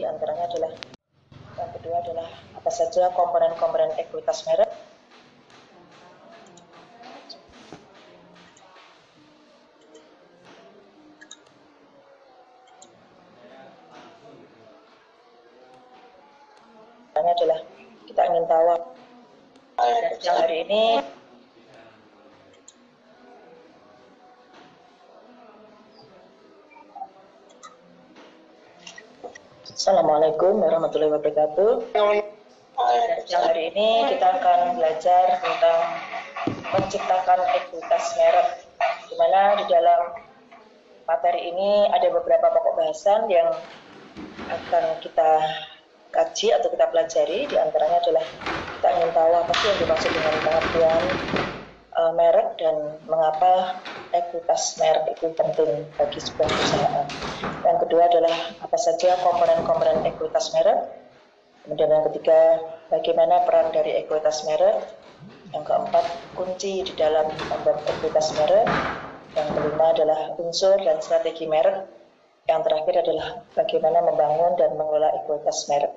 Di antaranya adalah yang kedua adalah apa saja komponen-komponen ekuitas merek. Yang adalah kita ingin tahu yang hari ini Assalamualaikum warahmatullahi wabarakatuh. Yang hari ini kita akan belajar tentang menciptakan ekuitas merek, di mana di dalam materi ini ada beberapa pokok bahasan yang akan kita kaji atau kita pelajari. Di antaranya adalah kita ingin tahu apa sih yang dimaksud dengan pengertian uh, merek dan mengapa ekuitas merek itu penting bagi sebuah perusahaan. Kedua adalah apa saja komponen-komponen ekuitas merek. Kemudian yang ketiga, bagaimana peran dari ekuitas merek. Yang keempat, kunci di dalam membuat ekuitas merek. Yang kelima adalah unsur dan strategi merek. Yang terakhir adalah bagaimana membangun dan mengelola ekuitas merek.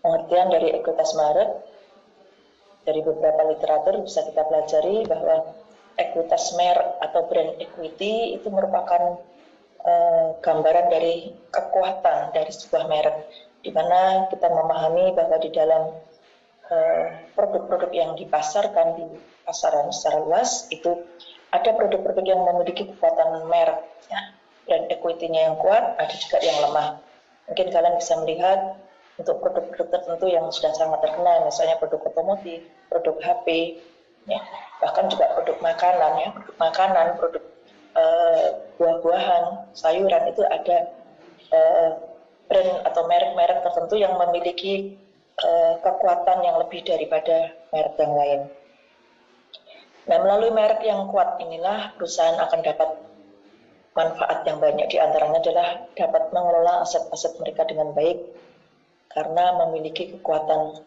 pengertian dari ekuitas merek dari beberapa literatur bisa kita pelajari bahwa ekuitas merek atau brand equity itu merupakan uh, gambaran dari kekuatan dari sebuah merek di mana kita memahami bahwa di dalam eh, produk-produk uh, yang dipasarkan di pasaran secara luas itu ada produk-produk yang memiliki kekuatan merek ya. brand equity-nya yang kuat ada juga yang lemah mungkin kalian bisa melihat untuk produk-produk tertentu yang sudah sangat terkenal, misalnya produk otomotif, produk HP, ya, bahkan juga produk makanan, ya, produk makanan, produk uh, buah-buahan, sayuran itu ada uh, brand atau merek-merek tertentu yang memiliki uh, kekuatan yang lebih daripada merek yang lain. Nah, melalui merek yang kuat inilah perusahaan akan dapat manfaat yang banyak di antaranya adalah dapat mengelola aset-aset mereka dengan baik karena memiliki kekuatan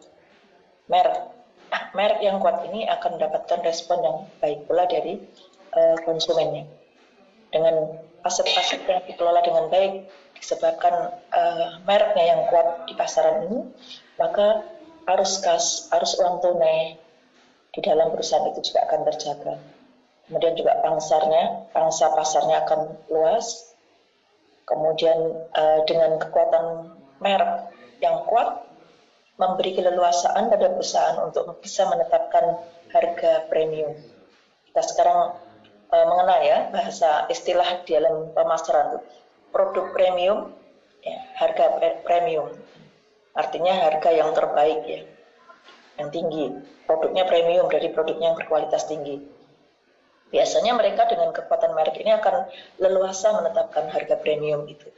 merek. Nah, merek yang kuat ini akan mendapatkan respon yang baik pula dari uh, konsumennya. Dengan aset-aset yang dikelola dengan baik disebabkan uh, mereknya yang kuat di pasaran ini, maka arus kas, arus uang tunai di dalam perusahaan itu juga akan terjaga. Kemudian juga pangsarnya, pangsa pasarnya akan luas. Kemudian uh, dengan kekuatan merek yang kuat memberi keleluasaan pada perusahaan untuk bisa menetapkan harga premium. Kita sekarang e, mengenal ya bahasa istilah di dalam pemasaran itu produk premium, ya, harga premium. Artinya harga yang terbaik ya, yang tinggi. Produknya premium dari produknya yang berkualitas tinggi. Biasanya mereka dengan kekuatan merek ini akan leluasa menetapkan harga premium itu.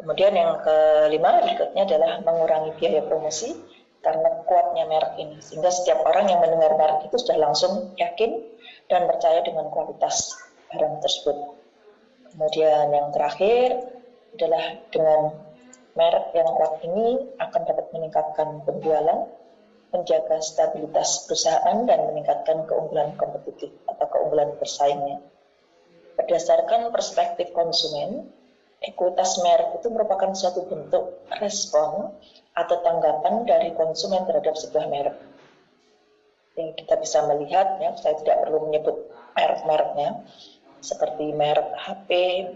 Kemudian yang kelima berikutnya adalah mengurangi biaya promosi karena kuatnya merek ini. Sehingga setiap orang yang mendengar merek itu sudah langsung yakin dan percaya dengan kualitas barang tersebut. Kemudian yang terakhir adalah dengan merek yang kuat ini akan dapat meningkatkan penjualan, menjaga stabilitas perusahaan dan meningkatkan keunggulan kompetitif atau keunggulan bersaingnya. Berdasarkan perspektif konsumen, ekuitas merek itu merupakan suatu bentuk respon atau tanggapan dari konsumen terhadap sebuah merek. Yang kita bisa melihat, ya, saya tidak perlu menyebut merek-mereknya, seperti merek HP,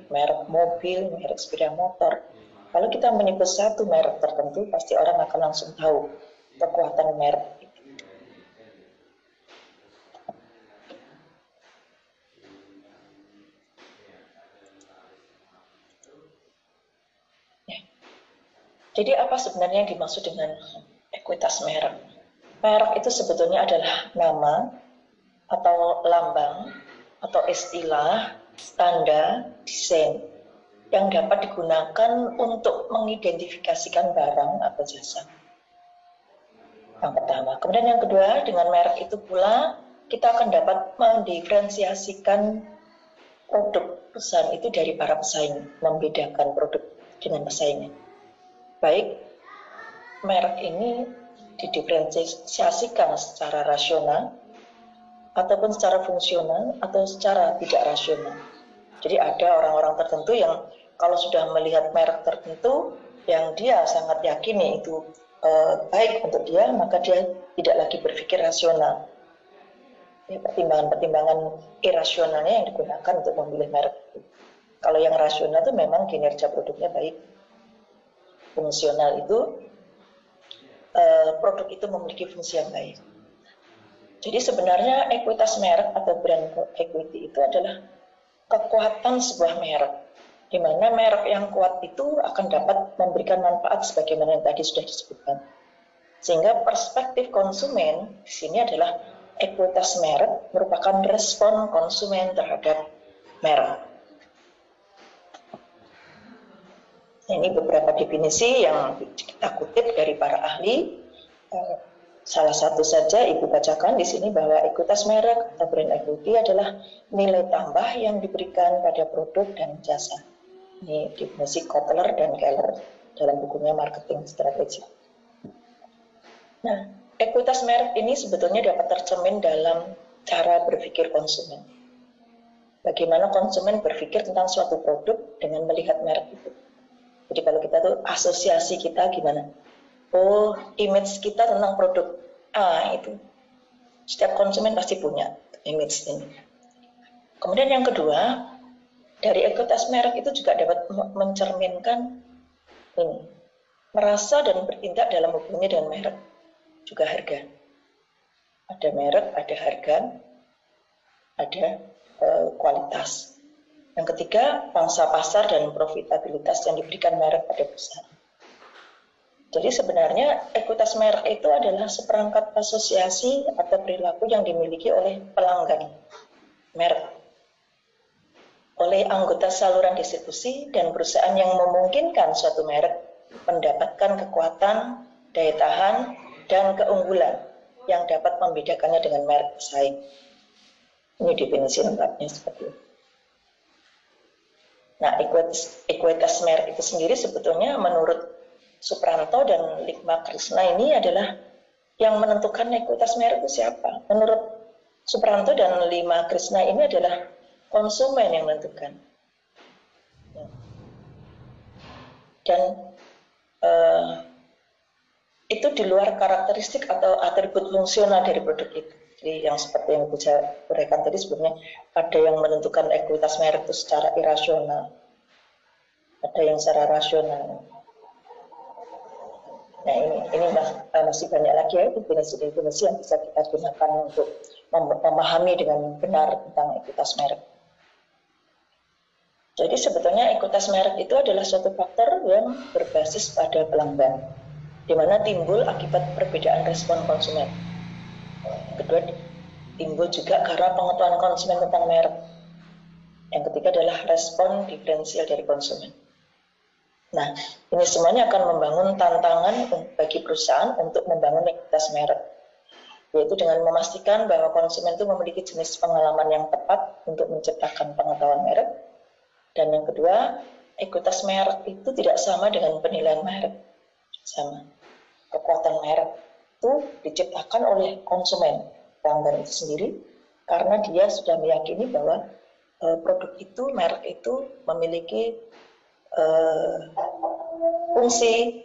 merek mobil, merek sepeda motor. Kalau kita menyebut satu merek tertentu, pasti orang akan langsung tahu kekuatan merek Jadi apa sebenarnya yang dimaksud dengan ekuitas merek? Merek itu sebetulnya adalah nama atau lambang atau istilah, tanda, desain yang dapat digunakan untuk mengidentifikasikan barang atau jasa. Yang pertama. Kemudian yang kedua, dengan merek itu pula kita akan dapat mendiferensiasikan produk perusahaan itu dari para pesaing, membedakan produk dengan pesaingnya baik merek ini didiferensiasikan secara rasional ataupun secara fungsional atau secara tidak rasional. Jadi ada orang-orang tertentu yang kalau sudah melihat merek tertentu yang dia sangat yakini itu eh, baik untuk dia, maka dia tidak lagi berpikir rasional. Ya, pertimbangan-pertimbangan irasionalnya yang digunakan untuk memilih merek. Kalau yang rasional itu memang kinerja produknya baik. Fungsional itu eh, produk itu memiliki fungsi yang baik. Jadi sebenarnya ekuitas merek atau brand equity itu adalah kekuatan sebuah merek, di mana merek yang kuat itu akan dapat memberikan manfaat sebagaimana yang tadi sudah disebutkan. Sehingga perspektif konsumen di sini adalah ekuitas merek merupakan respon konsumen terhadap merek. Ini beberapa definisi yang kita kutip dari para ahli. Salah satu saja Ibu bacakan di sini bahwa ekuitas merek atau brand equity adalah nilai tambah yang diberikan pada produk dan jasa. Ini definisi Kotler dan Keller dalam bukunya Marketing Strategi. Nah, ekuitas merek ini sebetulnya dapat tercermin dalam cara berpikir konsumen. Bagaimana konsumen berpikir tentang suatu produk dengan melihat merek itu. Jadi kalau kita tuh asosiasi kita gimana? oh image kita tentang produk A itu setiap konsumen pasti punya image ini. Kemudian yang kedua, dari ekuitas merek itu juga dapat mencerminkan ini, merasa dan bertindak dalam hubungannya dengan merek, juga harga. Ada merek, ada harga, ada e, kualitas. Yang ketiga, pangsa pasar dan profitabilitas yang diberikan merek pada perusahaan. Jadi sebenarnya ekuitas merek itu adalah seperangkat asosiasi atau perilaku yang dimiliki oleh pelanggan merek, oleh anggota saluran distribusi dan perusahaan yang memungkinkan suatu merek mendapatkan kekuatan, daya tahan, dan keunggulan yang dapat membedakannya dengan merek pesaing. Ini definisi lengkapnya seperti itu. Nah, ekuitas, ekuitas merek itu sendiri sebetulnya menurut Supranto dan Likma Krishna ini adalah yang menentukan ekuitas merek itu siapa. Menurut Supranto dan Lima Krishna ini adalah konsumen yang menentukan. Dan uh, itu di luar karakteristik atau atribut fungsional dari produk itu. Jadi yang seperti yang saya berikan tadi sebelumnya, ada yang menentukan ekuitas merek itu secara irasional, ada yang secara rasional. Nah ini, ini eh, masih banyak lagi ya definisi-definisi yang bisa kita gunakan untuk memahami dengan benar tentang ekuitas merek. Jadi sebetulnya ekuitas merek itu adalah suatu faktor yang berbasis pada pelanggan, di mana timbul akibat perbedaan respon konsumen. Kedua, timbul juga karena pengetahuan konsumen tentang merek. Yang ketiga adalah respon diferensial dari konsumen. Nah, ini semuanya akan membangun tantangan bagi perusahaan untuk membangun ekuitas merek, yaitu dengan memastikan bahwa konsumen itu memiliki jenis pengalaman yang tepat untuk menciptakan pengetahuan merek. Dan yang kedua, ekuitas merek itu tidak sama dengan penilaian merek. Sama. Kekuatan merek itu diciptakan oleh konsumen, pelanggan itu sendiri, karena dia sudah meyakini bahwa eh, produk itu, merek itu memiliki uh, fungsi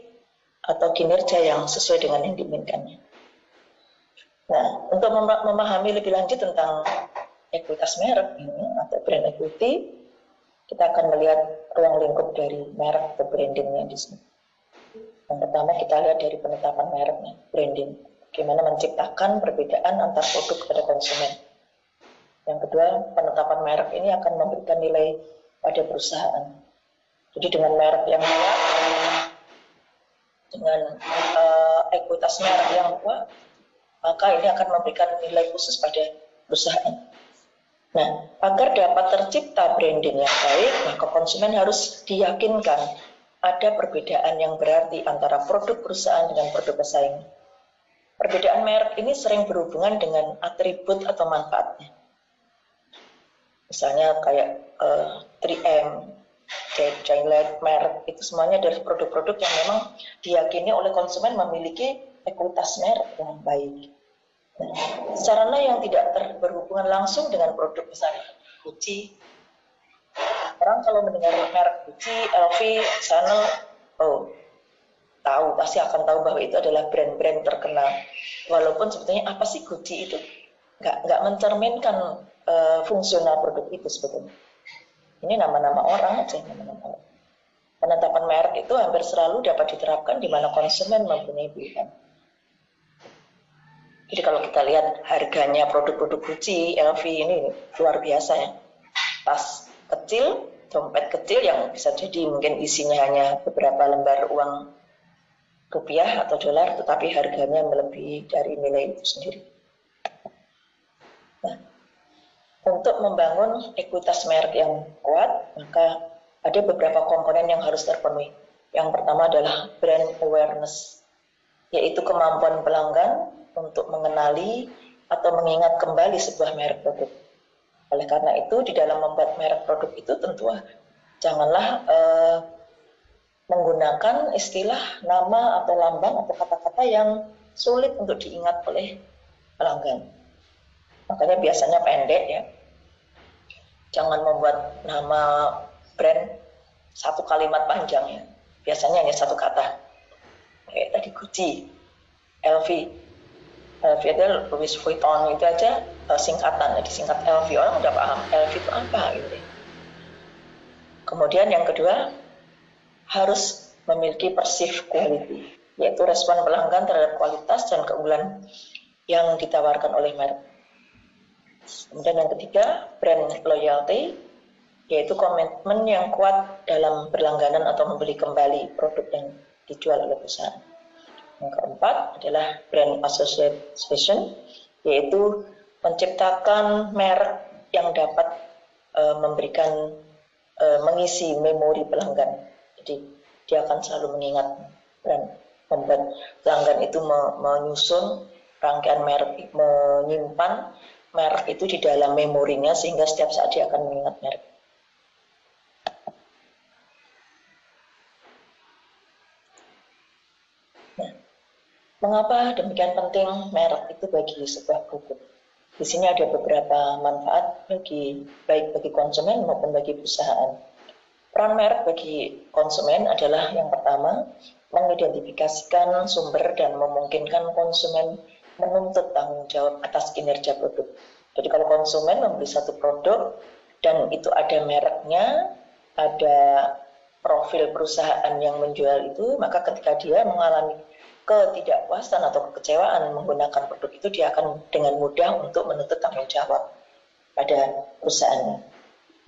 atau kinerja yang sesuai dengan yang diinginkannya. Nah, untuk memahami lebih lanjut tentang ekuitas merek ini atau brand equity, kita akan melihat ruang lingkup dari merek atau brandingnya di sini. Yang pertama kita lihat dari penetapan mereknya, branding. Bagaimana menciptakan perbedaan antar produk kepada konsumen. Yang kedua, penetapan merek ini akan memberikan nilai pada perusahaan. Jadi dengan merek yang kuat, dengan uh, ekuitas merek yang kuat, maka ini akan memberikan nilai khusus pada perusahaan. Nah, agar dapat tercipta branding yang baik, maka konsumen harus diyakinkan ada perbedaan yang berarti antara produk perusahaan dengan produk pesaing. Perbedaan merek ini sering berhubungan dengan atribut atau manfaatnya. Misalnya kayak uh, eh, 3M, Gillette, merek, itu semuanya dari produk-produk yang memang diyakini oleh konsumen memiliki ekuitas merek yang baik. Nah, sarana yang tidak berhubungan langsung dengan produk besar Gucci, Orang kalau mendengar merek Gucci, LV, Chanel, oh tahu pasti akan tahu bahwa itu adalah brand-brand terkenal. Walaupun sebetulnya apa sih Gucci itu nggak nggak mencerminkan uh, fungsional produk itu sebetulnya. Ini nama-nama orang aja, nama-nama orang. Penetapan merek itu hampir selalu dapat diterapkan di mana konsumen mempunyai pilihan. Jadi kalau kita lihat harganya produk-produk Gucci, LV ini luar biasa ya. Tas kecil, dompet kecil yang bisa jadi mungkin isinya hanya beberapa lembar uang rupiah atau dolar, tetapi harganya melebihi dari nilai itu sendiri. Nah, untuk membangun ekuitas merek yang kuat, maka ada beberapa komponen yang harus terpenuhi. Yang pertama adalah brand awareness, yaitu kemampuan pelanggan untuk mengenali atau mengingat kembali sebuah merek produk. Oleh karena itu, di dalam membuat merek produk itu tentu janganlah uh, menggunakan istilah nama atau lambang atau kata-kata yang sulit untuk diingat oleh pelanggan. Makanya biasanya pendek ya. Jangan membuat nama brand satu kalimat panjang ya. Biasanya hanya satu kata. Kayak tadi Gucci, LV, LV itu Louis Vuitton itu aja uh, singkatan, jadi singkat LV orang udah paham LV itu apa gitu. Kemudian yang kedua harus memiliki perceived quality, yaitu respon pelanggan terhadap kualitas dan keunggulan yang ditawarkan oleh merek. Kemudian yang ketiga brand loyalty, yaitu komitmen yang kuat dalam berlangganan atau membeli kembali produk yang dijual oleh perusahaan. Yang keempat adalah brand association, yaitu menciptakan merek yang dapat e, memberikan e, mengisi memori pelanggan. Jadi dia akan selalu mengingat dan membuat pelanggan itu menyusun rangkaian merek, menyimpan merek itu di dalam memorinya sehingga setiap saat dia akan mengingat merek. Mengapa demikian penting merek itu bagi sebuah produk? Di sini ada beberapa manfaat bagi baik bagi konsumen maupun bagi perusahaan. Peran merek bagi konsumen adalah yang pertama mengidentifikasikan sumber dan memungkinkan konsumen menuntut tanggung jawab atas kinerja produk. Jadi kalau konsumen membeli satu produk dan itu ada mereknya, ada profil perusahaan yang menjual itu, maka ketika dia mengalami ketidakpuasan atau kekecewaan menggunakan produk itu dia akan dengan mudah untuk menuntut tanggung jawab pada perusahaannya.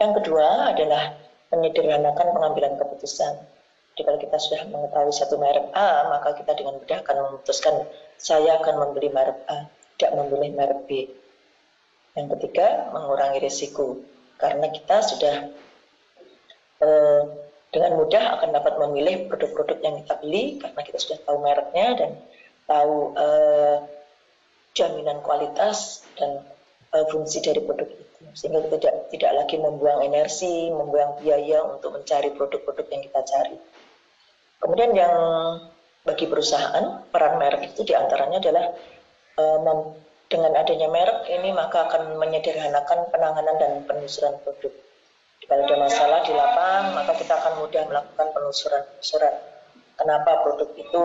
Yang kedua adalah menyederhanakan pengambilan keputusan. Jadi kalau kita sudah mengetahui satu merek A, maka kita dengan mudah akan memutuskan saya akan membeli merek A, tidak memilih merek B. Yang ketiga, mengurangi risiko. Karena kita sudah eh, dengan mudah akan dapat memilih produk-produk yang kita beli karena kita sudah tahu mereknya dan tahu uh, jaminan kualitas dan uh, fungsi dari produk itu sehingga kita tidak tidak lagi membuang energi, membuang biaya untuk mencari produk-produk yang kita cari. Kemudian yang bagi perusahaan peran merek itu di antaranya adalah uh, dengan adanya merek ini maka akan menyederhanakan penanganan dan penelusuran produk kalau ada masalah di lapang, maka kita akan mudah melakukan penelusuran surat. Kenapa produk itu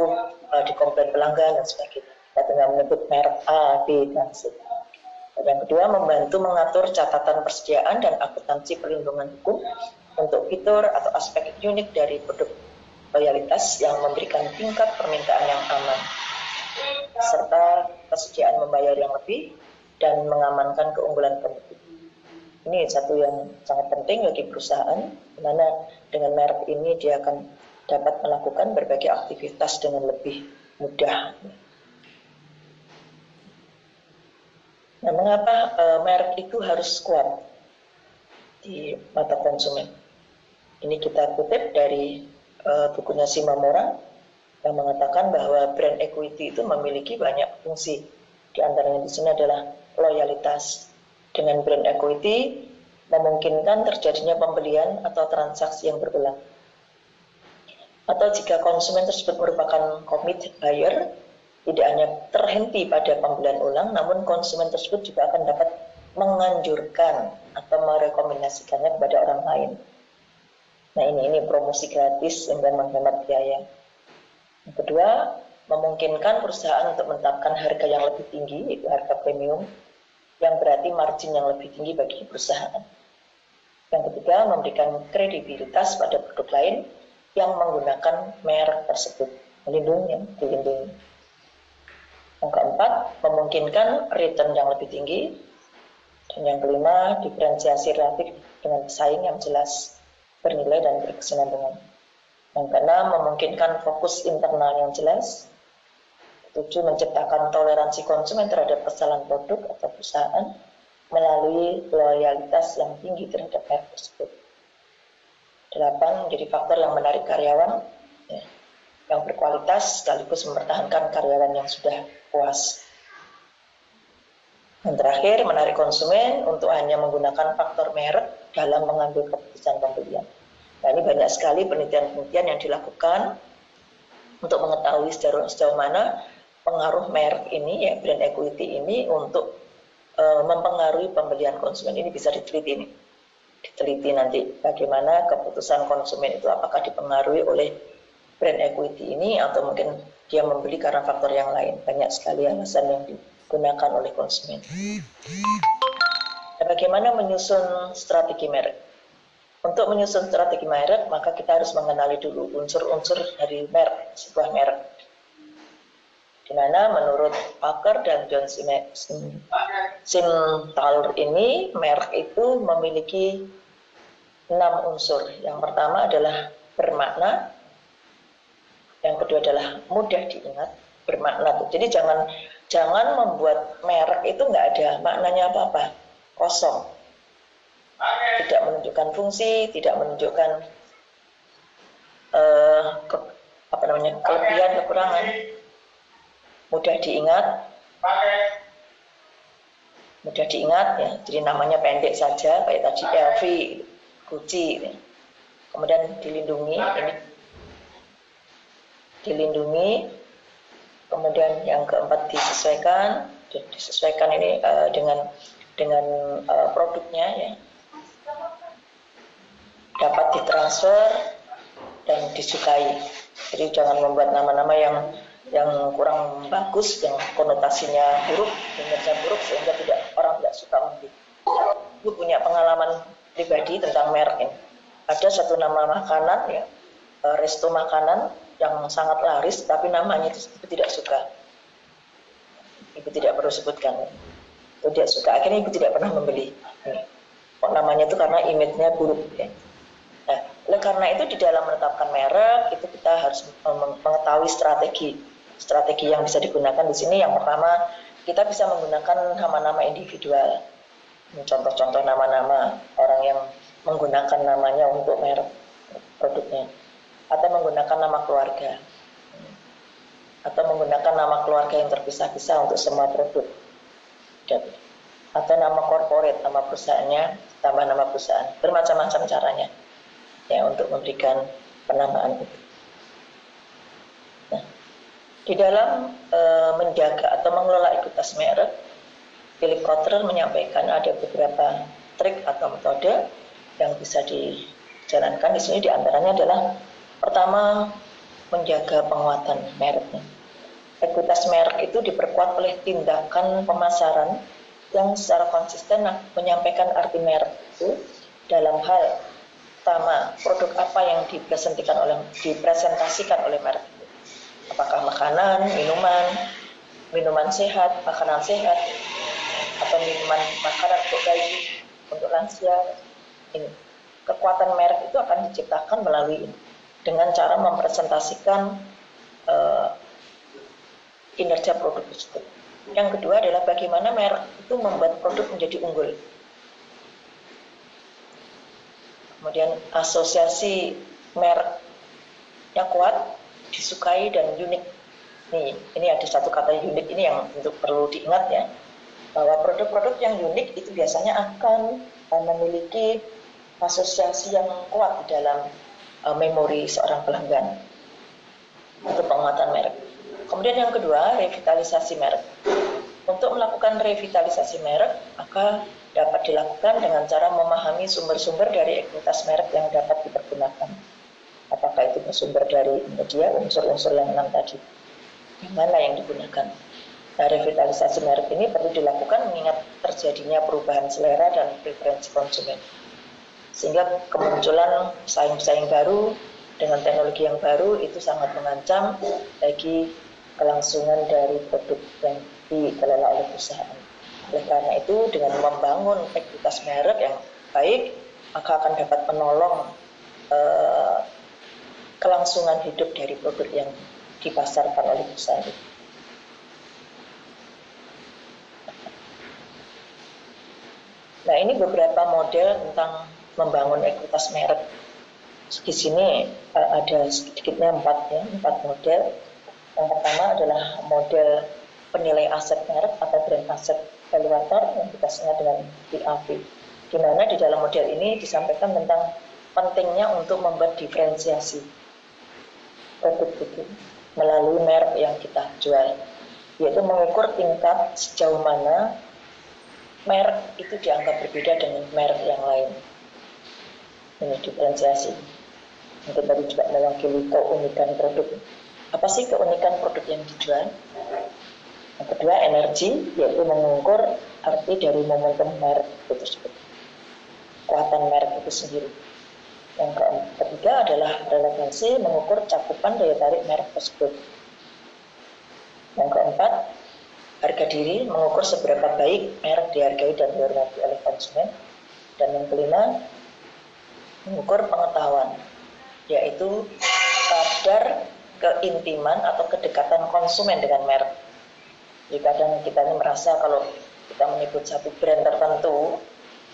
uh, dikomplain pelanggan dan sebagainya. Kita tinggal menyebut merek A, B, dan C. Yang kedua, membantu mengatur catatan persediaan dan akuntansi perlindungan hukum untuk fitur atau aspek unik dari produk loyalitas yang memberikan tingkat permintaan yang aman serta kesediaan membayar yang lebih dan mengamankan keunggulan kompetitif. Ini satu yang sangat penting bagi perusahaan, di mana dengan merek ini dia akan dapat melakukan berbagai aktivitas dengan lebih mudah. Nah, mengapa e, merek itu harus kuat di mata konsumen? Ini kita kutip dari e, bukunya Simamora yang mengatakan bahwa brand equity itu memiliki banyak fungsi. Di antaranya di sini adalah loyalitas, dengan brand equity memungkinkan terjadinya pembelian atau transaksi yang berulang. Atau jika konsumen tersebut merupakan commit buyer, tidak hanya terhenti pada pembelian ulang, namun konsumen tersebut juga akan dapat menganjurkan atau merekomendasikannya kepada orang lain. Nah ini ini promosi gratis dan menghemat biaya. Yang kedua, memungkinkan perusahaan untuk menetapkan harga yang lebih tinggi, yaitu harga premium, yang berarti margin yang lebih tinggi bagi perusahaan. Yang ketiga, memberikan kredibilitas pada produk lain yang menggunakan merek tersebut, melindungi, dilindungi. Yang keempat, memungkinkan return yang lebih tinggi. Dan yang kelima, diferensiasi relatif dengan pesaing yang jelas bernilai dan berkesinambungan. Yang keenam, memungkinkan fokus internal yang jelas. Tujuh, menciptakan toleransi konsumen terhadap kesalahan produk atau perusahaan melalui loyalitas yang tinggi terhadap merek tersebut. Delapan, menjadi faktor yang menarik karyawan ya, yang berkualitas sekaligus mempertahankan karyawan yang sudah puas. Dan terakhir, menarik konsumen untuk hanya menggunakan faktor merek dalam mengambil keputusan pembelian. Nah ini banyak sekali penelitian-penelitian yang dilakukan untuk mengetahui sejauh, sejauh mana pengaruh merek ini, ya brand equity ini untuk e, mempengaruhi pembelian konsumen. Ini bisa diteliti ini. Diteliti nanti bagaimana keputusan konsumen itu apakah dipengaruhi oleh brand equity ini atau mungkin dia membeli karena faktor yang lain. Banyak sekali alasan yang digunakan oleh konsumen. Nah, bagaimana menyusun strategi merek? Untuk menyusun strategi merek, maka kita harus mengenali dulu unsur-unsur dari merek, sebuah merek. Di mana menurut Parker dan John Simtalur ini, merek itu memiliki enam unsur. Yang pertama adalah bermakna, yang kedua adalah mudah diingat, bermakna. Jadi jangan jangan membuat merek itu nggak ada maknanya apa-apa, kosong. Tidak menunjukkan fungsi, tidak menunjukkan uh, ke, apa namanya kelebihan kekurangan, mudah diingat, mudah diingat ya. Jadi namanya pendek saja, kayak tadi LV, Gucci, kemudian dilindungi ini dilindungi, kemudian yang keempat disesuaikan, disesuaikan ini uh, dengan dengan uh, produknya ya dapat ditransfer dan disukai. Jadi jangan membuat nama-nama yang yang kurang bagus, yang konotasinya buruk, dengarnya buruk sehingga tidak orang tidak suka membeli. Ibu punya pengalaman pribadi tentang merek ini. Ada satu nama makanan ya, e, resto makanan yang sangat laris, tapi namanya itu ibu tidak suka. Ibu tidak perlu sebutkan. Itu tidak suka. Akhirnya ibu tidak pernah membeli. Kok namanya itu karena image-nya buruk. Ya. Nah, oleh karena itu di dalam menetapkan merek itu kita harus mengetahui strategi strategi yang bisa digunakan di sini. Yang pertama kita bisa menggunakan nama-nama individual, contoh-contoh nama-nama orang yang menggunakan namanya untuk merek produknya, atau menggunakan nama keluarga, atau menggunakan nama keluarga yang terpisah-pisah untuk semua produk, atau nama corporate, nama perusahaannya, tambah nama perusahaan, bermacam-macam caranya ya untuk memberikan penamaan itu. Nah, di dalam e, menjaga atau mengelola ekuitas merek, Philip Kotler menyampaikan ada beberapa trik atau metode yang bisa dijalankan. Di sini di antaranya adalah pertama menjaga penguatan mereknya. Ekuitas merek itu diperkuat oleh tindakan pemasaran yang secara konsisten menyampaikan arti merek itu dalam hal pertama produk apa yang dipresentasikan oleh dipresentasikan oleh merek itu. Apakah makanan minuman minuman sehat makanan sehat atau minuman makanan untuk bayi untuk lansia ini. Kekuatan merek itu akan diciptakan melalui ini dengan cara mempresentasikan uh, kinerja produk tersebut. Yang kedua adalah bagaimana merek itu membuat produk menjadi unggul. kemudian asosiasi mereknya kuat, disukai dan unik. Nih, ini ada satu kata unik ini yang untuk perlu diingat ya, bahwa produk-produk yang unik itu biasanya akan memiliki asosiasi yang kuat di dalam uh, memori seorang pelanggan. Itu penguatan merek. Kemudian yang kedua, revitalisasi merek. Untuk melakukan revitalisasi merek, maka dapat dilakukan dengan cara memahami sumber-sumber dari ekuitas merek yang dapat dipergunakan. bersumber dari media unsur-unsur yang enam tadi. Yang mana yang digunakan? Nah, revitalisasi merek ini perlu dilakukan mengingat terjadinya perubahan selera dan preferensi konsumen. Sehingga kemunculan saing-saing baru dengan teknologi yang baru itu sangat mengancam bagi kelangsungan dari produk yang dikelola oleh perusahaan. Oleh karena itu, dengan membangun ekuitas merek yang baik, maka akan dapat menolong uh, kelangsungan hidup dari produk yang dipasarkan oleh perusahaan itu. Nah ini beberapa model tentang membangun ekuitas merek. Di sini uh, ada sedikitnya empat ya, empat model. Yang pertama adalah model penilai aset merek atau brand asset valuator yang kita sebut dengan PAV. Di mana di dalam model ini disampaikan tentang pentingnya untuk membuat diferensiasi produk itu melalui merek yang kita jual, yaitu mengukur tingkat sejauh mana merek itu dianggap berbeda dengan merek yang lain. Ini diferensiasi. Mungkin tadi juga mewakili keunikan produk. Apa sih keunikan produk yang dijual? Yang kedua, energi, yaitu mengukur arti dari momentum merek itu tersebut. Kekuatan merek itu sendiri. Yang ketiga adalah relevansi mengukur cakupan daya tarik merek tersebut. Yang keempat, harga diri mengukur seberapa baik merek dihargai dan dihormati oleh konsumen. Dan yang kelima, mengukur pengetahuan, yaitu kadar keintiman atau kedekatan konsumen dengan merek. Jadi kadang kita ini merasa kalau kita menyebut satu brand tertentu,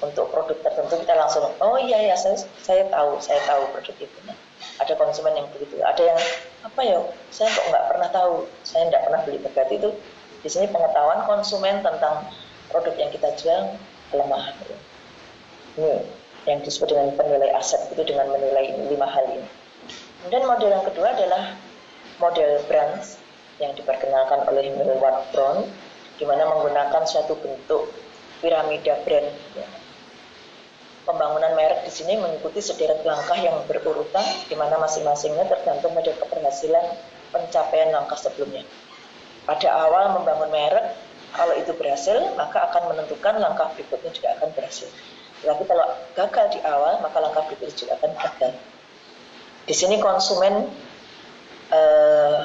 untuk produk tertentu kita langsung oh iya ya saya saya tahu saya tahu produk itu. Nah, ada konsumen yang begitu. Ada yang apa ya saya kok nggak pernah tahu saya nggak pernah beli berarti itu. Di sini pengetahuan konsumen tentang produk yang kita jual lemah ini yang disebut dengan penilai aset itu dengan menilai lima hal ini kemudian model yang kedua adalah model brands yang diperkenalkan oleh Millward Brown di mana menggunakan suatu bentuk piramida brand Pembangunan merek di sini mengikuti sederet langkah yang berurutan, di mana masing-masingnya tergantung pada keberhasilan pencapaian langkah sebelumnya. Pada awal membangun merek, kalau itu berhasil, maka akan menentukan langkah berikutnya juga akan berhasil. Tetapi kalau gagal di awal, maka langkah berikutnya juga akan gagal. Di sini konsumen eh,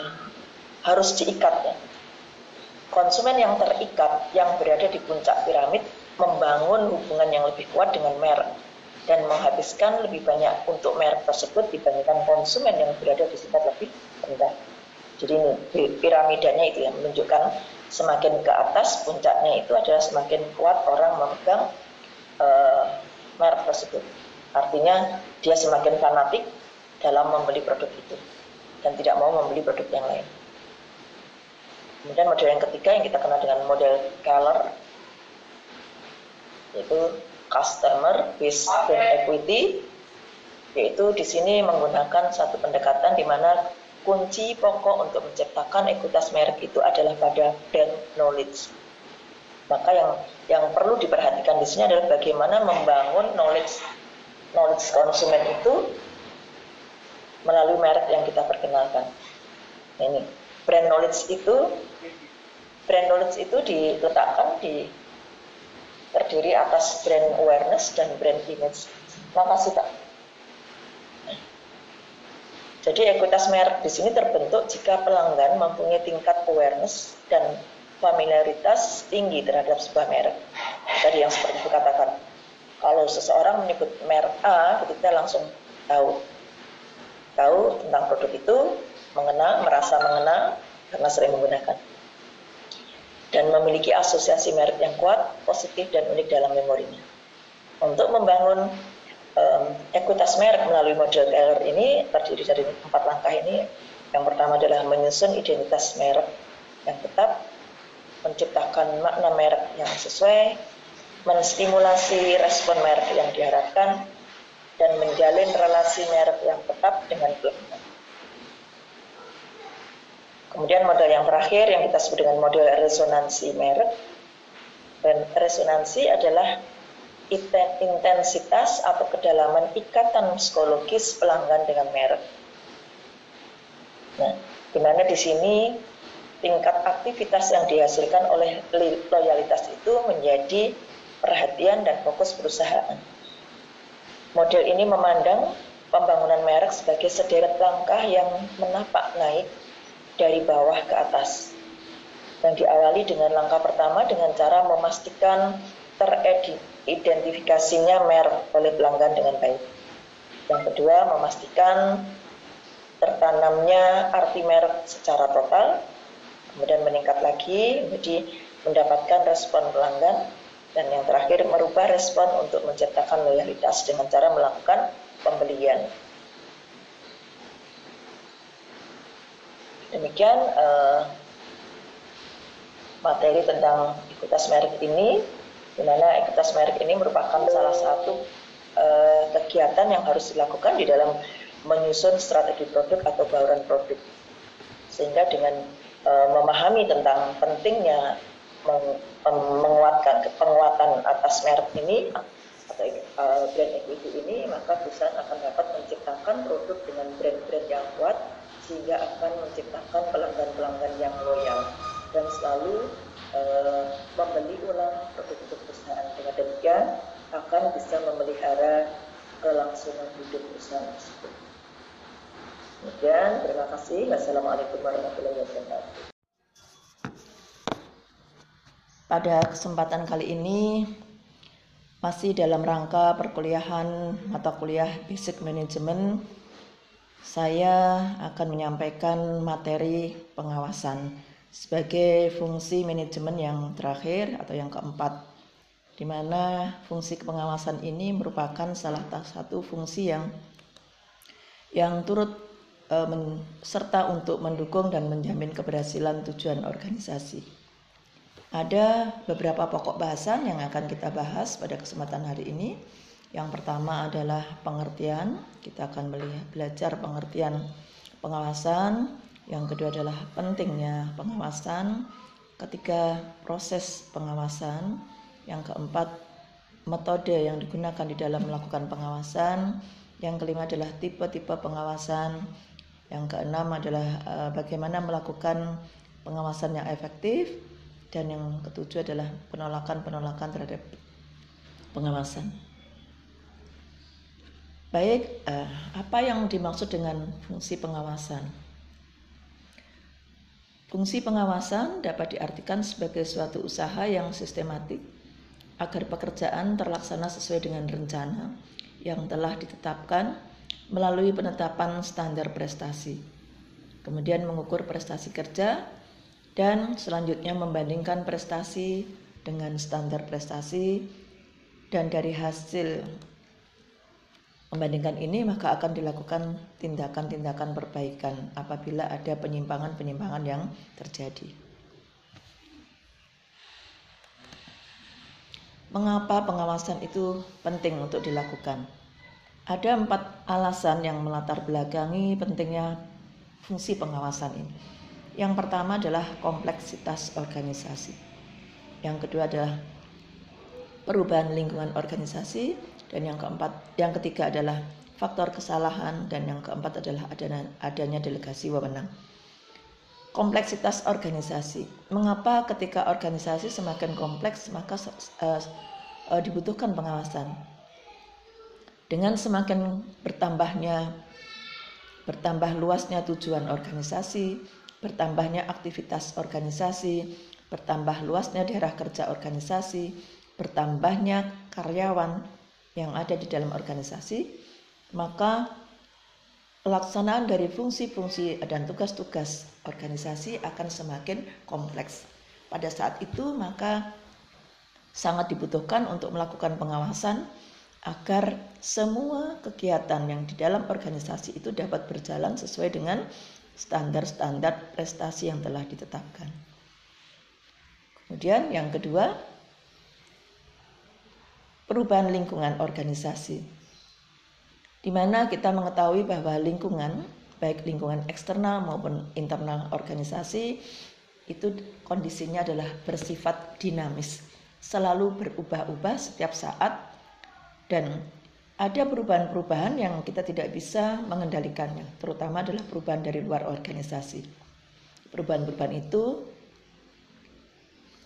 harus diikat ya. Konsumen yang terikat, yang berada di puncak piramid, membangun hubungan yang lebih kuat dengan merek dan menghabiskan lebih banyak untuk merek tersebut dibandingkan konsumen yang berada di tingkat lebih rendah. Jadi ini piramidanya itu yang menunjukkan semakin ke atas puncaknya itu adalah semakin kuat orang memegang uh, merek tersebut. Artinya dia semakin fanatik dalam membeli produk itu dan tidak mau membeli produk yang lain. Kemudian model yang ketiga yang kita kenal dengan model color yaitu customer based brand equity yaitu di sini menggunakan satu pendekatan di mana kunci pokok untuk menciptakan ekuitas merek itu adalah pada brand knowledge. Maka yang yang perlu diperhatikan di sini adalah bagaimana membangun knowledge knowledge konsumen itu melalui merek yang kita perkenalkan. Ini brand knowledge itu brand knowledge itu diletakkan di terdiri atas brand awareness dan brand image. Makasih Pak. Jadi ekuitas merek di sini terbentuk jika pelanggan mempunyai tingkat awareness dan familiaritas tinggi terhadap sebuah merek. Tadi yang seperti itu katakan, kalau seseorang menyebut merek A, kita langsung tahu tahu tentang produk itu, mengenal, merasa mengenal karena sering menggunakan dan memiliki asosiasi merek yang kuat, positif, dan unik dalam memorinya. Untuk membangun um, ekuitas merek melalui model Keller ini terdiri dari empat langkah ini. Yang pertama adalah menyusun identitas merek yang tetap, menciptakan makna merek yang sesuai, menstimulasi respon merek yang diharapkan, dan menjalin relasi merek yang tetap dengan pelanggan. Kemudian model yang terakhir yang kita sebut dengan model resonansi merek. Dan resonansi adalah intensitas atau kedalaman ikatan psikologis pelanggan dengan merek. Nah, di mana di sini tingkat aktivitas yang dihasilkan oleh loyalitas itu menjadi perhatian dan fokus perusahaan. Model ini memandang pembangunan merek sebagai sederet langkah yang menapak naik dari bawah ke atas. Dan diawali dengan langkah pertama dengan cara memastikan teridentifikasinya merek oleh pelanggan dengan baik. Yang kedua, memastikan tertanamnya arti merek secara total kemudian meningkat lagi menjadi mendapatkan respon pelanggan dan yang terakhir merubah respon untuk menciptakan loyalitas dengan cara melakukan pembelian. Demikian uh, materi tentang ekuitas merek ini, di mana ekuitas merek ini merupakan salah satu uh, kegiatan yang harus dilakukan di dalam menyusun strategi produk atau bauran produk. Sehingga dengan memahami tentang pentingnya meng, menguatkan penguatan atas merek ini atau e, brand equity ini maka perusahaan akan dapat menciptakan produk dengan brand-brand yang kuat sehingga akan menciptakan pelanggan-pelanggan yang loyal dan selalu e, membeli ulang produk-produk perusahaan dengan demikian akan bisa memelihara kelangsungan hidup perusahaan tersebut. Demikian, terima kasih. Wassalamualaikum warahmatullahi wabarakatuh. Pada kesempatan kali ini masih dalam rangka perkuliahan mata kuliah Basic Management saya akan menyampaikan materi pengawasan sebagai fungsi manajemen yang terakhir atau yang keempat di mana fungsi pengawasan ini merupakan salah satu fungsi yang yang turut men, serta untuk mendukung dan menjamin keberhasilan tujuan organisasi. Ada beberapa pokok bahasan yang akan kita bahas pada kesempatan hari ini. Yang pertama adalah pengertian. Kita akan belajar pengertian pengawasan. Yang kedua adalah pentingnya pengawasan. Ketiga, proses pengawasan. Yang keempat, metode yang digunakan di dalam melakukan pengawasan. Yang kelima adalah tipe-tipe pengawasan. Yang keenam adalah uh, bagaimana melakukan pengawasan yang efektif dan yang ketujuh adalah penolakan-penolakan terhadap pengawasan. Baik, uh, apa yang dimaksud dengan fungsi pengawasan? Fungsi pengawasan dapat diartikan sebagai suatu usaha yang sistematik agar pekerjaan terlaksana sesuai dengan rencana yang telah ditetapkan melalui penetapan standar prestasi, kemudian mengukur prestasi kerja, dan selanjutnya membandingkan prestasi dengan standar prestasi, dan dari hasil membandingkan ini maka akan dilakukan tindakan-tindakan perbaikan apabila ada penyimpangan-penyimpangan yang terjadi. Mengapa pengawasan itu penting untuk dilakukan? Ada empat alasan yang melatar belakangi pentingnya fungsi pengawasan ini. Yang pertama adalah kompleksitas organisasi. Yang kedua adalah perubahan lingkungan organisasi dan yang keempat, yang ketiga adalah faktor kesalahan dan yang keempat adalah adanya, adanya delegasi wewenang. Kompleksitas organisasi. Mengapa ketika organisasi semakin kompleks maka uh, uh, dibutuhkan pengawasan? Dengan semakin bertambahnya bertambah luasnya tujuan organisasi, bertambahnya aktivitas organisasi, bertambah luasnya daerah kerja organisasi, bertambahnya karyawan yang ada di dalam organisasi, maka pelaksanaan dari fungsi-fungsi dan tugas-tugas organisasi akan semakin kompleks. Pada saat itu, maka sangat dibutuhkan untuk melakukan pengawasan agar semua kegiatan yang di dalam organisasi itu dapat berjalan sesuai dengan standar-standar prestasi yang telah ditetapkan. Kemudian yang kedua, perubahan lingkungan organisasi. Di mana kita mengetahui bahwa lingkungan, baik lingkungan eksternal maupun internal organisasi, itu kondisinya adalah bersifat dinamis, selalu berubah-ubah setiap saat dan ada perubahan-perubahan yang kita tidak bisa mengendalikannya, terutama adalah perubahan dari luar organisasi. Perubahan-perubahan itu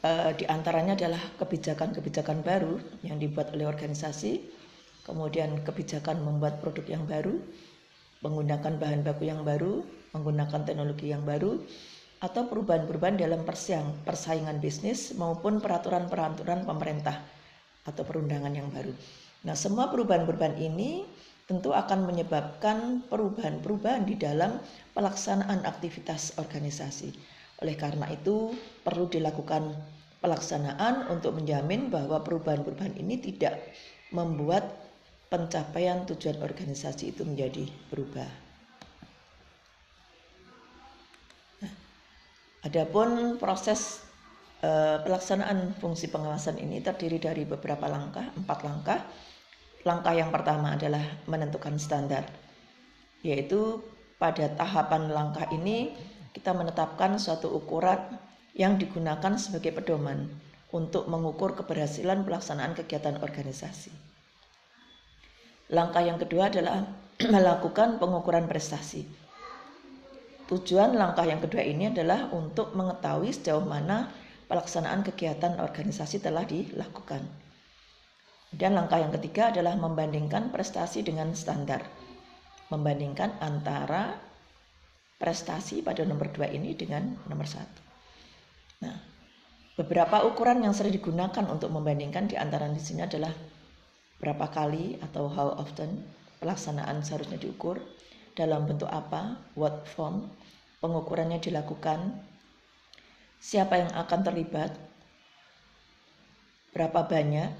uh, di antaranya adalah kebijakan-kebijakan baru yang dibuat oleh organisasi, kemudian kebijakan membuat produk yang baru, menggunakan bahan baku yang baru, menggunakan teknologi yang baru, atau perubahan-perubahan dalam persaingan bisnis maupun peraturan-peraturan pemerintah atau perundangan yang baru. Nah, semua perubahan-perubahan ini tentu akan menyebabkan perubahan-perubahan di dalam pelaksanaan aktivitas organisasi. Oleh karena itu, perlu dilakukan pelaksanaan untuk menjamin bahwa perubahan-perubahan ini tidak membuat pencapaian tujuan organisasi itu menjadi berubah. Nah, adapun proses eh, pelaksanaan fungsi pengawasan ini terdiri dari beberapa langkah, empat langkah Langkah yang pertama adalah menentukan standar, yaitu pada tahapan langkah ini kita menetapkan suatu ukuran yang digunakan sebagai pedoman untuk mengukur keberhasilan pelaksanaan kegiatan organisasi. Langkah yang kedua adalah melakukan pengukuran prestasi. Tujuan langkah yang kedua ini adalah untuk mengetahui sejauh mana pelaksanaan kegiatan organisasi telah dilakukan. Dan langkah yang ketiga adalah membandingkan prestasi dengan standar. Membandingkan antara prestasi pada nomor dua ini dengan nomor satu. Nah, beberapa ukuran yang sering digunakan untuk membandingkan di antara di sini adalah berapa kali atau how often pelaksanaan seharusnya diukur, dalam bentuk apa, what form, pengukurannya dilakukan, siapa yang akan terlibat, berapa banyak,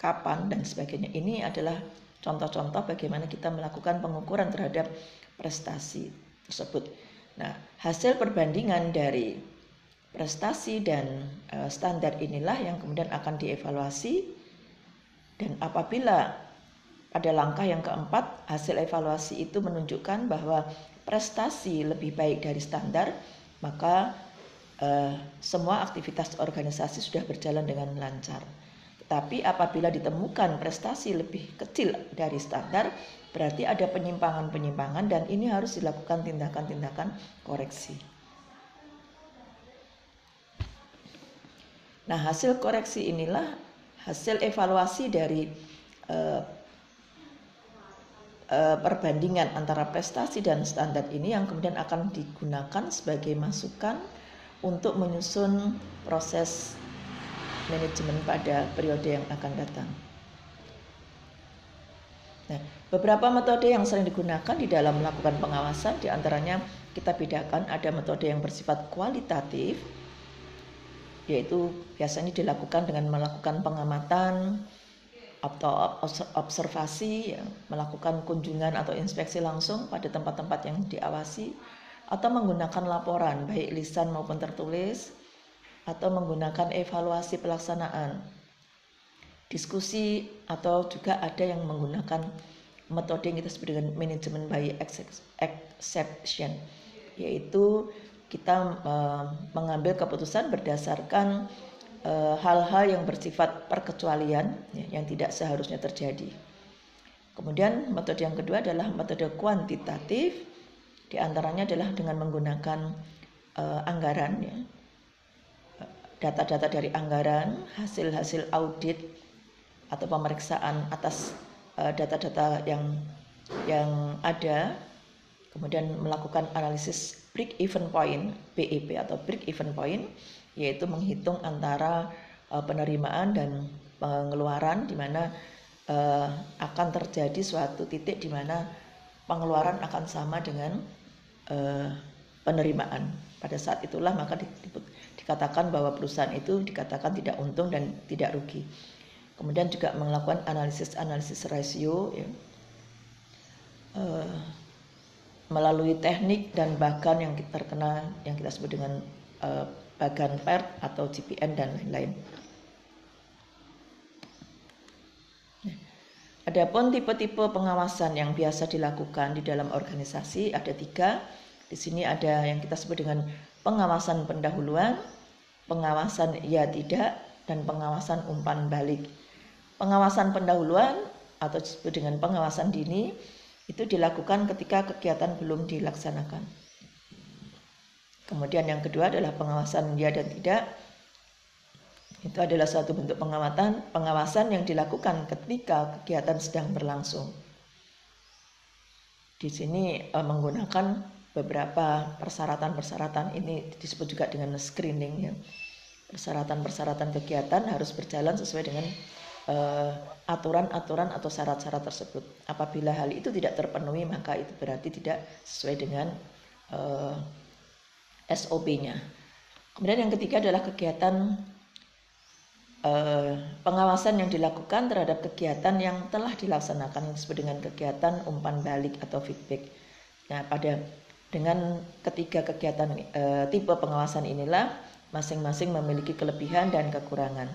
kapan dan sebagainya. Ini adalah contoh-contoh bagaimana kita melakukan pengukuran terhadap prestasi tersebut. Nah, hasil perbandingan dari prestasi dan e, standar inilah yang kemudian akan dievaluasi dan apabila pada langkah yang keempat hasil evaluasi itu menunjukkan bahwa prestasi lebih baik dari standar maka e, semua aktivitas organisasi sudah berjalan dengan lancar. Tapi apabila ditemukan prestasi lebih kecil dari standar, berarti ada penyimpangan-penyimpangan dan ini harus dilakukan tindakan-tindakan koreksi. Nah, hasil koreksi inilah hasil evaluasi dari eh, eh, perbandingan antara prestasi dan standar ini yang kemudian akan digunakan sebagai masukan untuk menyusun proses manajemen pada periode yang akan datang. Nah, beberapa metode yang sering digunakan di dalam melakukan pengawasan di antaranya kita bedakan ada metode yang bersifat kualitatif yaitu biasanya dilakukan dengan melakukan pengamatan atau observasi, ya, melakukan kunjungan atau inspeksi langsung pada tempat-tempat yang diawasi, atau menggunakan laporan baik lisan maupun tertulis, atau menggunakan evaluasi pelaksanaan. Diskusi atau juga ada yang menggunakan metode yang kita sebut dengan manajemen by exception, yaitu kita uh, mengambil keputusan berdasarkan eh, hal-hal yang bersifat perkecualian ya, yang tidak seharusnya terjadi. Kemudian metode yang kedua adalah metode kuantitatif, di antaranya adalah dengan menggunakan uh, anggaran ya, data-data dari anggaran, hasil-hasil audit atau pemeriksaan atas eh, data-data uh, yang yang ada, kemudian melakukan analisis break even point (BEP) atau break even point, yaitu menghitung antara uh, penerimaan dan pengeluaran di mana uh, akan terjadi suatu titik di mana pengeluaran akan sama dengan uh, penerimaan. Pada saat itulah maka dikatakan bahwa perusahaan itu dikatakan tidak untung dan tidak rugi. Kemudian juga melakukan analisis-analisis rasio ya. uh, melalui teknik dan bahkan yang kita terkena yang kita sebut dengan uh, bagan PERT atau GPN dan lain-lain. Adapun tipe-tipe pengawasan yang biasa dilakukan di dalam organisasi ada tiga. Di sini ada yang kita sebut dengan pengawasan pendahuluan, pengawasan ya tidak, dan pengawasan umpan balik. Pengawasan pendahuluan atau disebut dengan pengawasan dini itu dilakukan ketika kegiatan belum dilaksanakan. Kemudian yang kedua adalah pengawasan ya dan tidak. Itu adalah suatu bentuk pengawasan, pengawasan yang dilakukan ketika kegiatan sedang berlangsung. Di sini e, menggunakan beberapa persyaratan-persyaratan ini disebut juga dengan screening ya. Persyaratan-persyaratan kegiatan harus berjalan sesuai dengan uh, aturan-aturan atau syarat-syarat tersebut. Apabila hal itu tidak terpenuhi, maka itu berarti tidak sesuai dengan uh, eh, SOP-nya. Kemudian yang ketiga adalah kegiatan uh, pengawasan yang dilakukan terhadap kegiatan yang telah dilaksanakan yang disebut dengan kegiatan umpan balik atau feedback. Nah, pada dengan ketiga kegiatan uh, tipe pengawasan inilah masing-masing memiliki kelebihan dan kekurangan.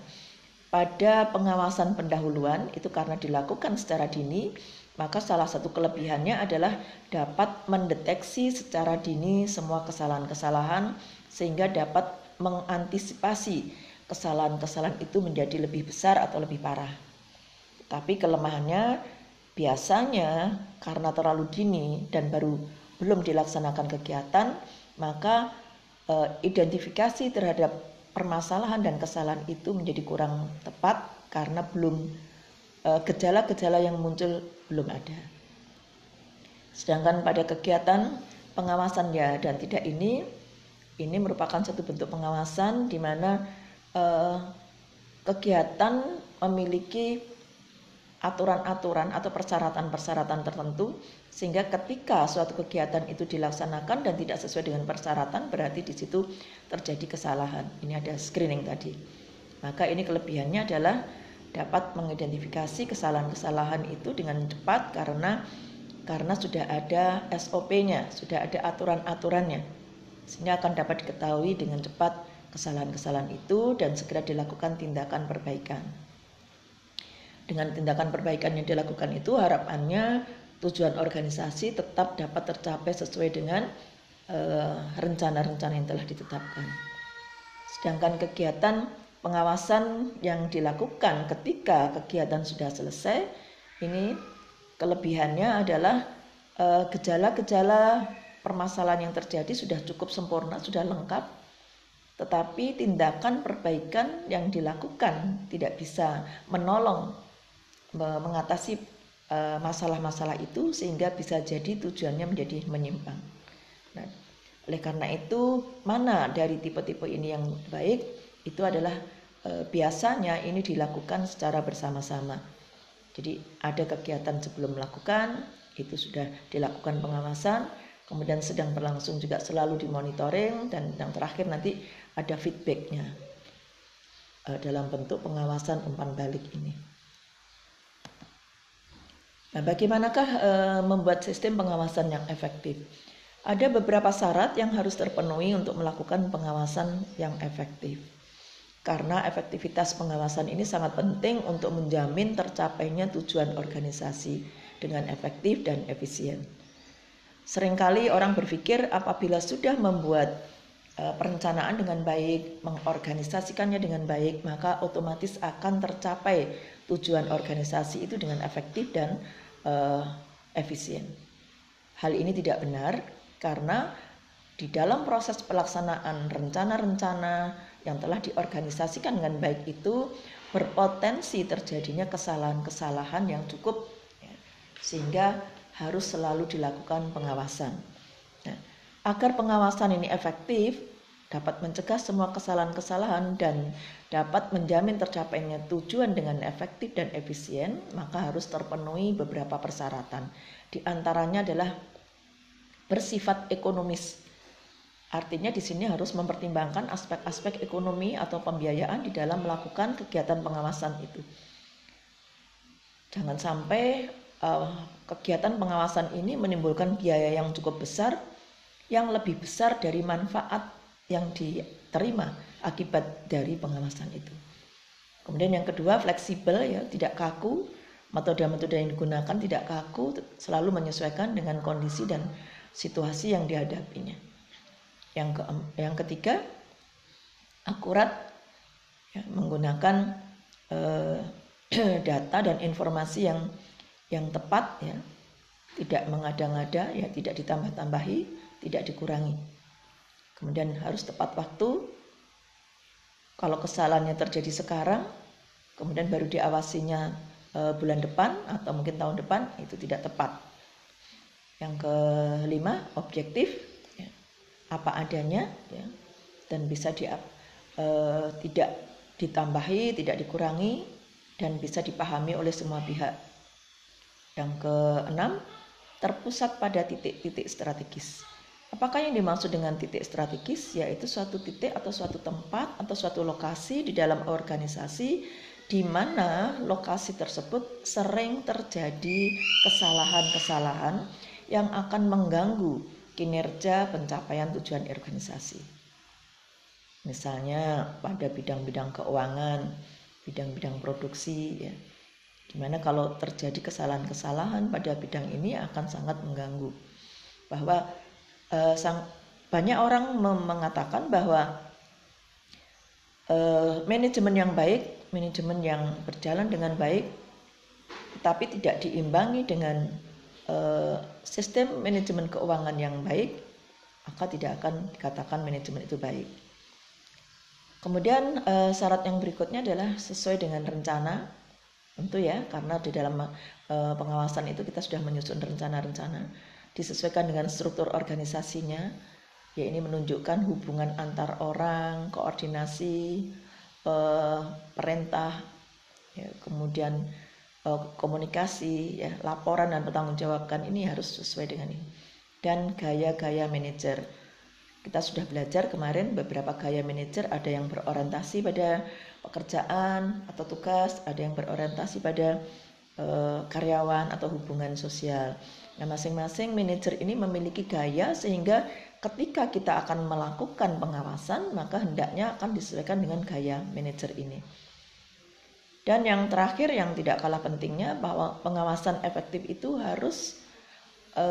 Pada pengawasan pendahuluan itu karena dilakukan secara dini, maka salah satu kelebihannya adalah dapat mendeteksi secara dini semua kesalahan-kesalahan sehingga dapat mengantisipasi kesalahan-kesalahan itu menjadi lebih besar atau lebih parah. Tapi kelemahannya biasanya karena terlalu dini dan baru belum dilaksanakan kegiatan, maka e, identifikasi terhadap permasalahan dan kesalahan itu menjadi kurang tepat karena belum eh, gejala-gejala yang muncul belum ada. Sedangkan pada kegiatan pengawasan ya dan tidak ini ini merupakan satu bentuk pengawasan di mana eh, kegiatan memiliki aturan-aturan atau persyaratan-persyaratan tertentu sehingga ketika suatu kegiatan itu dilaksanakan dan tidak sesuai dengan persyaratan berarti di situ terjadi kesalahan. Ini ada screening tadi. Maka ini kelebihannya adalah dapat mengidentifikasi kesalahan-kesalahan itu dengan cepat karena karena sudah ada SOP-nya, sudah ada aturan-aturannya. Sehingga akan dapat diketahui dengan cepat kesalahan-kesalahan itu dan segera dilakukan tindakan perbaikan. Dengan tindakan perbaikan yang dilakukan itu harapannya tujuan organisasi tetap dapat tercapai sesuai dengan eh, rencana-rencana uh, yang telah ditetapkan. Sedangkan kegiatan pengawasan yang dilakukan ketika kegiatan sudah selesai, ini kelebihannya adalah eh, gejala-gejala uh, permasalahan yang terjadi sudah cukup sempurna, sudah lengkap, tetapi tindakan perbaikan yang dilakukan tidak bisa menolong mengatasi Eh, masalah-masalah itu sehingga bisa jadi tujuannya menjadi menyimpang. Nah, oleh karena itu mana dari tipe-tipe ini yang baik itu adalah e, biasanya ini dilakukan secara bersama-sama. Jadi ada kegiatan sebelum melakukan itu sudah dilakukan pengawasan, kemudian sedang berlangsung juga selalu dimonitoring dan yang terakhir nanti ada feedbacknya e, dalam bentuk pengawasan umpan balik ini. Nah, bagaimanakah e, membuat sistem pengawasan yang efektif? Ada beberapa syarat yang harus terpenuhi untuk melakukan pengawasan yang efektif. Karena efektivitas pengawasan ini sangat penting untuk menjamin tercapainya tujuan organisasi dengan efektif dan efisien. Seringkali orang berpikir apabila sudah membuat e, perencanaan dengan baik, mengorganisasikannya dengan baik, maka otomatis akan tercapai tujuan organisasi itu dengan efektif dan uh, efisien. Hal ini tidak benar karena di dalam proses pelaksanaan rencana-rencana yang telah diorganisasikan dengan baik itu berpotensi terjadinya kesalahan-kesalahan yang cukup ya, sehingga harus selalu dilakukan pengawasan. Nah, agar pengawasan ini efektif, dapat mencegah semua kesalahan-kesalahan dan dapat menjamin tercapainya tujuan dengan efektif dan efisien, maka harus terpenuhi beberapa persyaratan. Di antaranya adalah bersifat ekonomis. Artinya di sini harus mempertimbangkan aspek-aspek ekonomi atau pembiayaan di dalam melakukan kegiatan pengawasan itu. Jangan sampai uh, kegiatan pengawasan ini menimbulkan biaya yang cukup besar yang lebih besar dari manfaat yang diterima akibat dari pengawasan itu. Kemudian yang kedua fleksibel ya, tidak kaku. Metode-metode yang digunakan tidak kaku, selalu menyesuaikan dengan kondisi dan situasi yang dihadapinya. Yang ke, yang ketiga akurat ya, menggunakan eh, data dan informasi yang yang tepat ya tidak mengada-ngada ya tidak ditambah-tambahi tidak dikurangi kemudian harus tepat waktu. Kalau kesalahannya terjadi sekarang kemudian baru diawasinya e, bulan depan atau mungkin tahun depan itu tidak tepat. Yang kelima objektif ya, apa adanya ya, dan bisa di, e, tidak ditambahi tidak dikurangi dan bisa dipahami oleh semua pihak. Yang keenam terpusat pada titik-titik strategis. Apakah yang dimaksud dengan titik strategis? Yaitu suatu titik atau suatu tempat atau suatu lokasi di dalam organisasi di mana lokasi tersebut sering terjadi kesalahan-kesalahan yang akan mengganggu kinerja pencapaian tujuan organisasi. Misalnya pada bidang-bidang keuangan, bidang-bidang produksi ya Di mana kalau terjadi kesalahan-kesalahan pada bidang ini akan sangat mengganggu. Bahwa eh, sang, banyak orang mengatakan bahwa eh, manajemen yang baik, manajemen yang berjalan dengan baik, tapi tidak diimbangi dengan eh, sistem manajemen keuangan yang baik, maka tidak akan dikatakan manajemen itu baik. Kemudian syarat yang berikutnya adalah sesuai dengan rencana Tentu ya, karena di dalam uh, pengawasan itu kita sudah menyusun rencana-rencana disesuaikan dengan struktur organisasinya. Ya ini menunjukkan hubungan antar orang, koordinasi, uh, perintah, ya, kemudian uh, komunikasi, ya, laporan dan pertanggungjawabkan ini harus sesuai dengan ini. Dan gaya-gaya manajer. Kita sudah belajar kemarin beberapa gaya manajer ada yang berorientasi pada pekerjaan atau tugas, ada yang berorientasi pada uh, karyawan atau hubungan sosial. Nah, masing-masing manajer ini memiliki gaya sehingga ketika kita akan melakukan pengawasan, maka hendaknya akan disesuaikan dengan gaya manajer ini. Dan yang terakhir yang tidak kalah pentingnya bahwa pengawasan efektif itu harus e,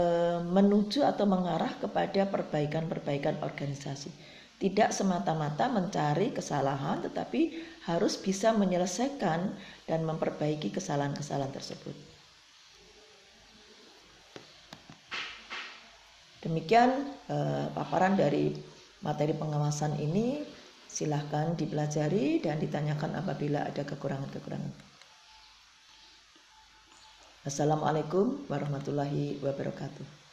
menuju atau mengarah kepada perbaikan-perbaikan organisasi. Tidak semata-mata mencari kesalahan tetapi harus bisa menyelesaikan dan memperbaiki kesalahan-kesalahan tersebut. Demikian eh, paparan dari materi pengawasan ini. Silahkan dipelajari dan ditanyakan apabila ada kekurangan-kekurangan. Assalamualaikum warahmatullahi wabarakatuh.